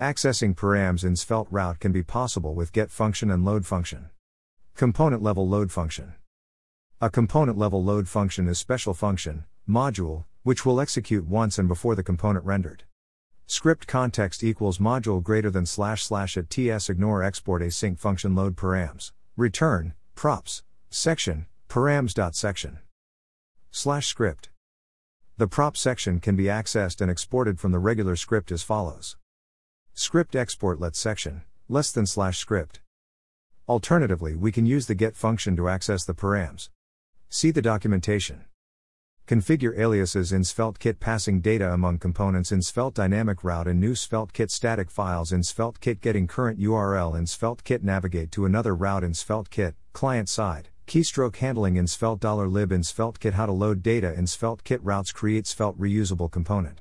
Accessing params in Svelte route can be possible with get function and load function. Component level load function. A component level load function is special function, module, which will execute once and before the component rendered. Script context equals module greater than slash slash at ts ignore export async function load params, return, props, section, params.section. Slash script. The prop section can be accessed and exported from the regular script as follows. Script export let section, less than slash script. Alternatively, we can use the get function to access the params. See the documentation. Configure aliases in SvelteKit passing data among components in Svelte dynamic route and new SvelteKit static files in SvelteKit getting current URL in SvelteKit navigate to another route in SvelteKit, client side, keystroke handling in Svelte $lib in SvelteKit how to load data in SvelteKit routes create Svelte reusable component.